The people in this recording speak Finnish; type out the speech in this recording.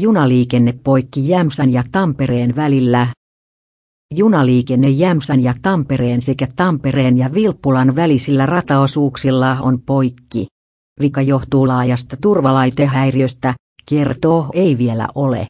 Junaliikenne poikki Jämsän ja Tampereen välillä. Junaliikenne Jämsän ja Tampereen sekä Tampereen ja Vilppulan välisillä rataosuuksilla on poikki. Vika johtuu laajasta turvalaitehäiriöstä, kertoo ei vielä ole.